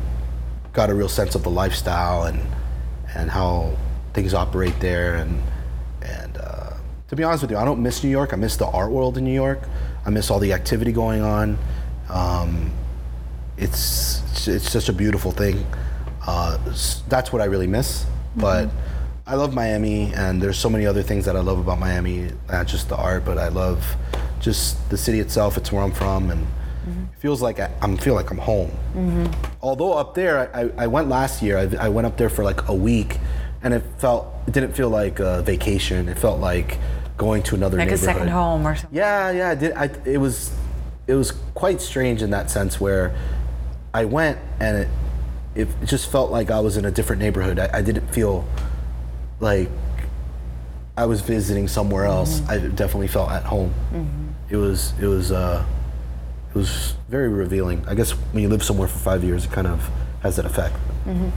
got a real sense of the lifestyle and and how things operate there and and uh, to be honest with you, I don't miss New York. I miss the art world in New York. I miss all the activity going on. Um, it's it's such a beautiful thing. Uh, that's what I really miss. But I love Miami, and there's so many other things that I love about Miami. Not just the art, but I love just the city itself. It's where I'm from, and it feels like I, I'm feel like I'm home. Although up there, I, I went last year. I, I went up there for like a week, and it felt it didn't feel like a vacation. It felt like going to another neighborhood. Like a second home or something. Yeah, yeah, I did. I, it was, it was quite strange in that sense where I went and it, it just felt like I was in a different neighborhood. I, I didn't feel like I was visiting somewhere else. Mm-hmm. I definitely felt at home. Mm-hmm. It was, it was, uh, it was very revealing. I guess when you live somewhere for five years, it kind of has that effect. Mm-hmm.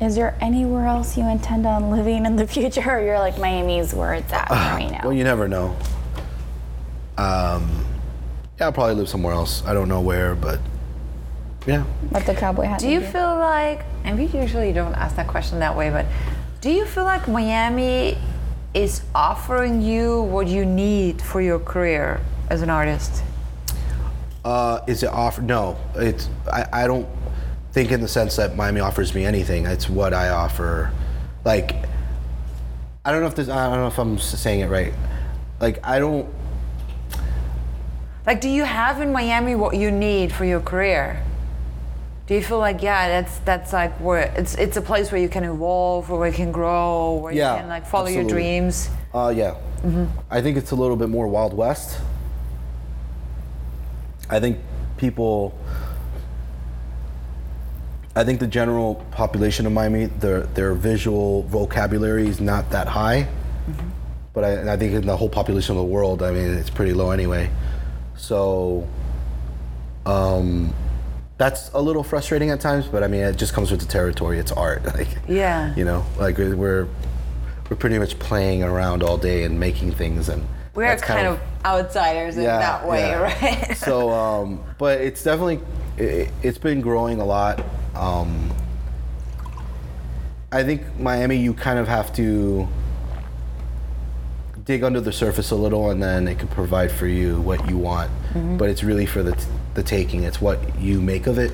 Is there anywhere else you intend on living in the future, or you're like Miami's where it's at for me now? Well, you never know. Um, yeah, I'll probably live somewhere else. I don't know where, but yeah. Let the cowboy hat. Do you lead feel like, and we usually don't ask that question that way, but do you feel like Miami is offering you what you need for your career as an artist? Uh, is it offer? No, it's. I, I don't think in the sense that Miami offers me anything. It's what I offer. Like, I don't know if this. I don't know if I'm saying it right. Like, I don't. Like, do you have in Miami what you need for your career? Do you feel like, yeah, that's that's like where it's it's a place where you can evolve, where you can grow, where Yeah, you can like follow your dreams? Uh, yeah. I think it's a little bit more Wild West. I think people. I think the general population of Miami, their their visual vocabulary is not that high. but I, I think in the whole population of the world, I mean, it's pretty low anyway. So, um, that's a little frustrating at times, but I mean, it just comes with the territory. It's art, (laughs) like Yeah. you know, like we're we're pretty much playing around all day and making things, and We are that's kind of outsiders in that way, yeah. (laughs) right? so, um, but it's definitely it, it's been growing a lot. Um, I think Miami, you kind of have to dig under the surface a little, and then it can provide for you what you want. But it's really for the t- the taking. It's what you make of it.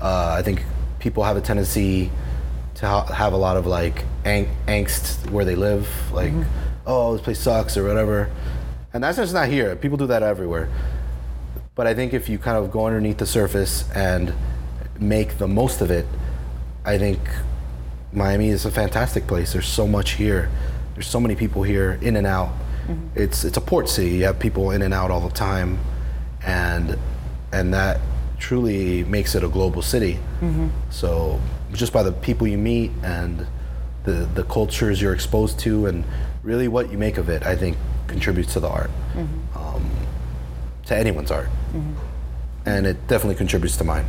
Uh, I think people have a tendency to ha- have a lot of like ang- angst where they live, like, oh, this place sucks or whatever. And that's just not here. People do that everywhere. But I think if you kind of go underneath the surface and make the most of it, I think Miami is a fantastic place. There's so much here. There's so many people here, in and out. Mm-hmm. It's it's a port city. You have people in and out all the time, and and that truly makes it a global city. Mm-hmm. So just by the people you meet and the the cultures you're exposed to, and really what you make of it, I think contributes to the art, mm-hmm. um, to anyone's art, and it definitely contributes to mine.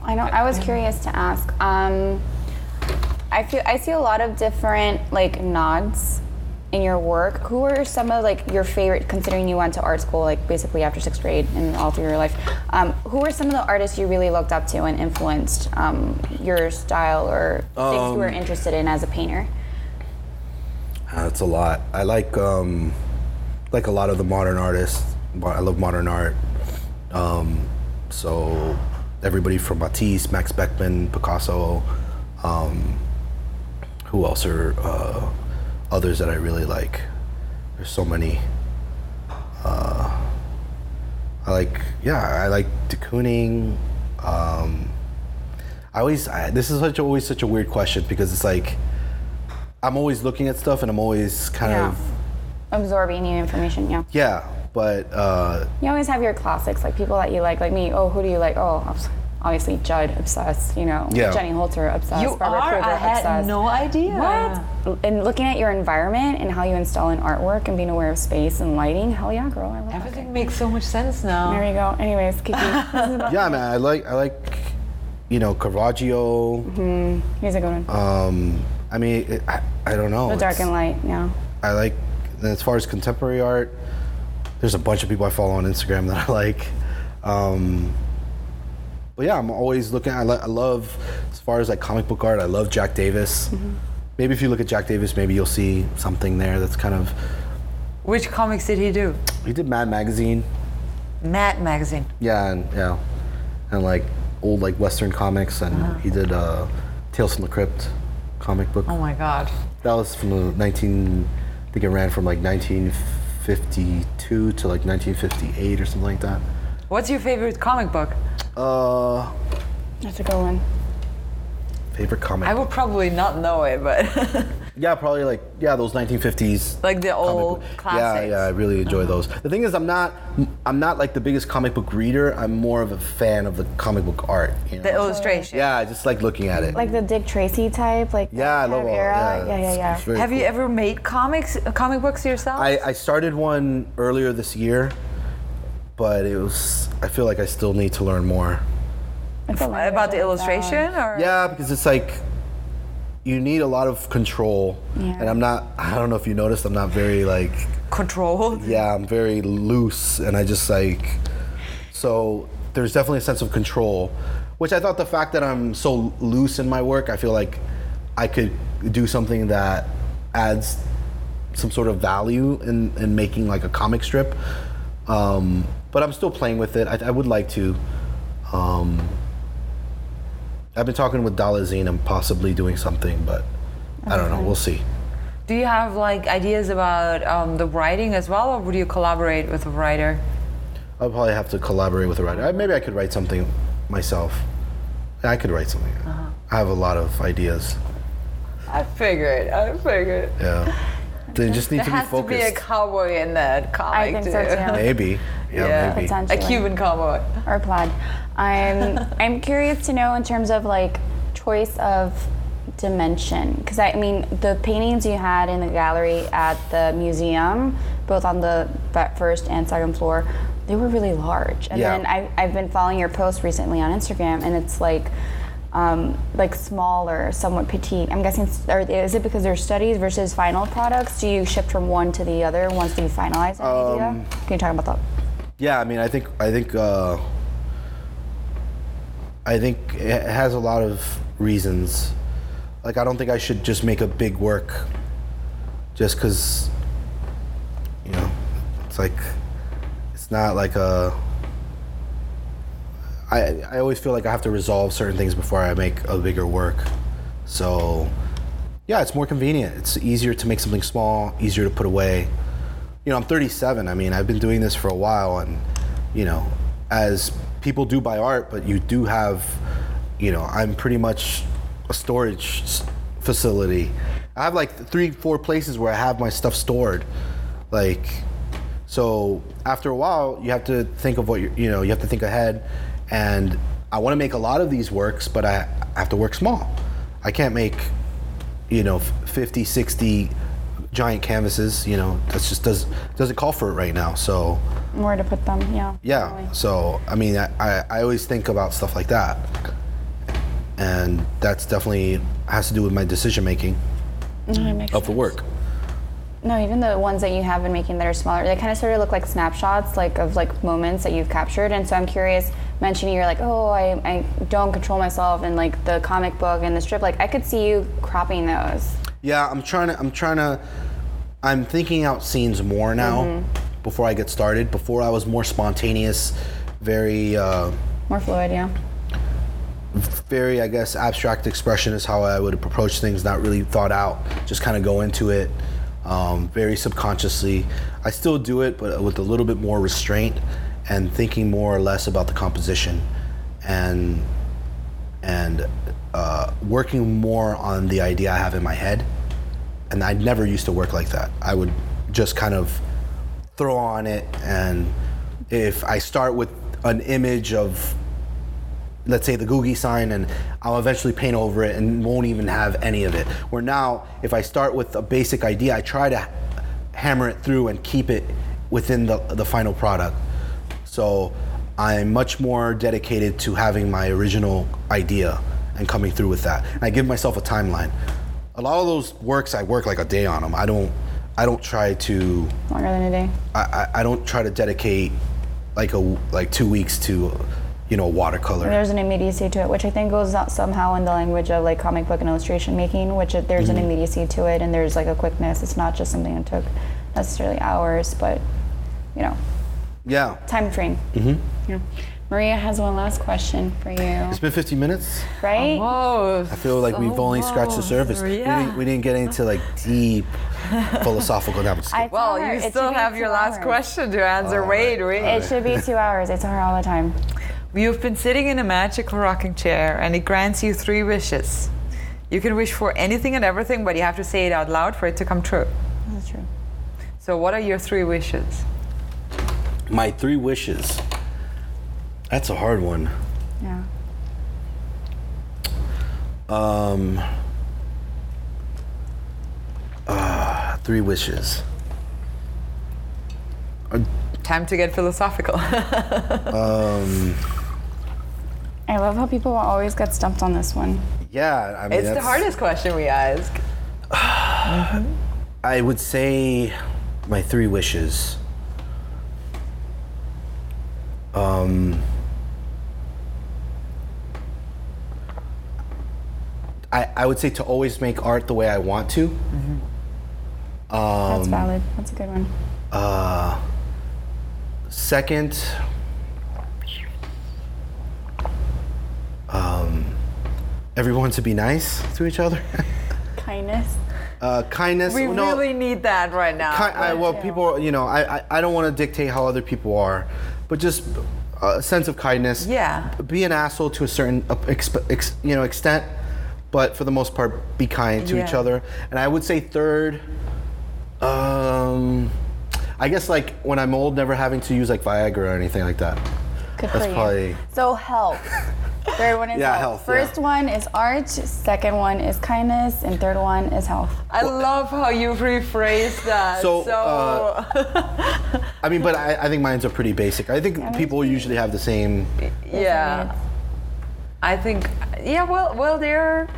Cool. I know. I was curious to ask. Um, I feel I see a lot of different like nods in your work. Who are some of like your favorite? Considering you went to art school like basically after sixth grade and all through your life, um, who are some of the artists you really looked up to and influenced um, your style or things you were interested in as a painter? That's a lot. I like um, like a lot of the modern artists. I love modern art. Um, so everybody from Matisse, Max Beckmann, Picasso. Um, who else are uh, others that I really like? There's so many. Uh, I like yeah. I like de Kooning. Um, I always I, this is such a, always such a weird question because it's like I'm always looking at stuff and I'm always kind Yeah. of Absorbing new information. Yeah. yeah, but uh, You always have your classics, like people that you like, like me. Oh, who do you like? Oh, obs- obviously Judd, obsessed. You know, Yeah. Jenny Holzer, obsessed. You Barbara are? Kruger, I had obsessed. no idea. What? And looking at your environment and how you install an artwork and being aware of space and lighting, hell yeah, girl, I love Everything makes so much sense now. There you go. Anyways, Kiki, this is about- yeah, man, I like I like you know Caravaggio. here's a good one. Um, I mean, it, I, I don't know. the dark It's- and light. Yeah. I like as far as contemporary art. There's a bunch of people I follow on Instagram that I (laughs) like. Um, but yeah, I'm always looking. I, lo- I love as far as like comic book art. I love Jack Davis. Mm-hmm. Maybe if you look at Jack Davis, maybe you'll see something there that's kind of. Which comics did he do? He did Mad Magazine. Mad Magazine. Yeah, and yeah, and like old like Western comics, and he did uh, Tales from the Crypt comic book. Oh my God. That was from the 19. I think it ran from like 1952 to like 1958 or something like that. What's your favorite comic book? Uh, That's a good one. favorite comic. I would probably not know it, but (laughs) yeah, probably like yeah those 1950s. like the old classics. Uh-huh. Yeah, yeah, I really enjoy those. The thing is, I'm not, I'm not like the biggest comic book reader. I'm more of a fan of the comic book art. You know? The illustration. yeah, I just like looking at it. Like the Dick Tracy type, like yeah, I love all. era. Yeah, yeah, yeah, yeah. it's very Have you ever made comics, comic books yourself? I, I started one earlier this year, but it was. I feel like I still need to learn more. It's a language About the illustration, or Yeah, because it's like you need a lot of control, Yeah. and I'm not. I don't know if you noticed. I'm not very like. controlled. Yeah, I'm very loose, and I just like. So there's definitely a sense of control, which I thought the fact that I'm so loose in my work, I feel like I could do something that adds some sort of value in, in making like a comic strip. Um, but I'm still playing with it. I, I would like to. Um, I've been talking with Dalazine and possibly doing something, but I don't know. We'll see. Do you have like ideas about um, the writing as well, or would you collaborate with a writer? I'll probably have to collaborate with a writer. I- Maybe I could write something myself. I could write something. I have a lot of ideas. I figured. I figured. Yeah. (laughs) They just need There to be has to be a cowboy in that comic I think too. so too. maybe. Yeah, Yeah. maybe. A Cuban cowboy. or plaid. I'm (laughs) I'm curious to know in terms of like choice of dimension? Because I mean, the paintings you had in the gallery at the museum, both on the first and second floor, they were really large. And Yeah. then I, I've been following your posts recently on Instagram, and it's like. Um, like smaller, somewhat petite. I'm guessing, or is it because they're studies versus final products? Do you shift from one to the other once you finalize an Um, idea? Can you talk about that? Yeah, I mean, I think I think uh, I think it has a lot of reasons. Like, I don't think I should just make a big work just because, you know, it's like it's not like a. I I always feel like I have to resolve certain things before I make a bigger work, so. Yeah, it's more convenient. It's easier to make something small, easier to put away you know, I'm 37. I mean, I've been doing this for a while, and you know, as people do buy art, but you do have, you know, I'm pretty much a storage facility. I have like three, four places where I have my stuff stored, like. So after a while, you have to think of what you you know you have to think ahead, and I want to make a lot of these works, but I, I have to work small. I can't make you know, 50, 60 giant canvases, you know, that's just does doesn't call for it right now. So Where to put them? Yeah. yeah. definitely. So I mean, I, I, always think about stuff like that, and that's definitely has to do with my decision making No, of the work. No, even the ones that you have been making that are smaller, they kind of sort of look like snapshots, like of like moments that you've captured. And so I'm curious, mentioning you're like, oh, I, I don't control myself, and like the comic book and the strip, like I could see you cropping those. Yeah, I'm trying to. I'm trying to. I'm thinking out scenes more now before I get started. Before I was more spontaneous, very. Uh, More fluid, yeah. very, I guess, abstract expression is how I would approach things, not really thought out, just kind of go into it um, very subconsciously. I still do it, but with a little bit more restraint and thinking more or less about the composition and and uh, working more on the idea I have in my head. And I never used to work like that. I would just kind of throw on it, and if I start with an image of let's say the Googie sign and I'll eventually paint over it and won't even have any of it. Where now, if I start with a basic idea, I try to hammer it through and keep it within the, the final product. So I'm much more dedicated to having my original idea and coming through with that. And I give myself a timeline. A lot of those works, I work like a day on them. I don't, I don't try to, Longer than a day. I, I, I don't try to dedicate like a like two weeks to, you know, watercolor. There's an immediacy to it, which I think goes out somehow in the language of like comic book and illustration making, which it, there's an mm-hmm. immediacy to it, and there's like a quickness. It's not just something that took necessarily hours, but you know, Yeah. time frame. Mm-hmm. Yeah. Maria has one last question for you, It's been 15 minutes. right? I feel like we've only scratched the surface. We, didn't, we didn't get into like deep (laughs) philosophical depths. Well, her you it still have two your last hours. question to answer. wait, wait. It should be two hours. It's tell her all the time. You've been sitting in a magical rocking chair and it grants you three wishes. You can wish for anything and everything, but you have to say it out loud for it to come true. That's true. So, what are your three wishes? My three wishes. That's a hard one. Yeah. Um, uh, three wishes. Time to get philosophical. (laughs) Um, I love how people always get stumped on this one. yeah, I mean, it's the hardest question we ask. (sighs) I would say my three wishes. Um, I, I would say to always make art the way I want to. That's Um, valid. That's a good one. Uh, second, um, everyone to be nice to each other. (laughs) Kindness. uh, kindness. We no, really need that right now. Ki- I, well, people, you know, I, I, I don't want to dictate how other people are, but just a sense of kindness. Yeah. Be an asshole to a certain uh, exp- ex, you know extent, but for the most part, be kind to each other. And I would say third, um, I guess like when I'm old, never having to use like Viagra or anything like that. Good That's probably So help. (laughs) Third one is Yeah, health. health, yeah. First one is art. Second one is kindness, and third one is health. I love how you rephrased that. So, So, uh, I mean, but I, I think mine's are pretty basic. I think people usually have the same. yeah. I think yeah, well well they're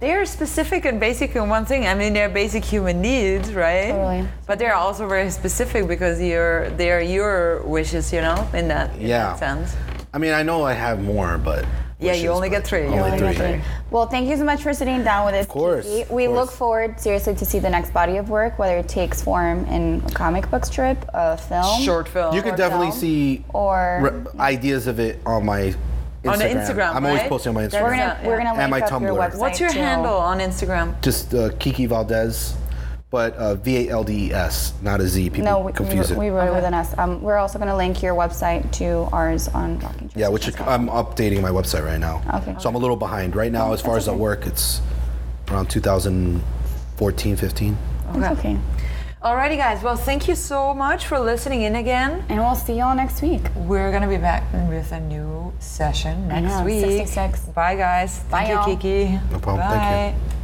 they're specific and basic in one thing. I mean they're basic human needs, right? Totally. But they're also very specific because you're they're your wishes, you know, in that, in Yeah. that sense. I mean, I know I have more, but. Yeah, you only get three. You Only only three. get three. Well, thank you so much for sitting down with us. Of course, of We look course. forward seriously to see the next body of work, whether it takes form in a comic book strip, a film, Short film. You can definitely film. see or re- ideas of it on my Instagram. On the Instagram, I'm always posting on my Instagram. we're gonna Yeah, we're gonna And link my up your Tumblr. website. What's your too. handle on Instagram? Just uh, Kiki Valdes, but uh, V A L D E S, not a Z. People No, we, confuse we, it. we wrote it with an S. Um, we're also gonna link your website to ours on Rocking yeah, which I'm updating my website right now. Okay. So I'm a little behind right now. As far that's as the work, it's around 2014, 15. It's okay. Alrighty guys, well thank you so much for listening in again. And we'll see y'all next week. We're gonna be back with a new session next know, week. 66. Bye guys. Bye, Thank you, y'all. Kiki. No problem. Thank you. Bye.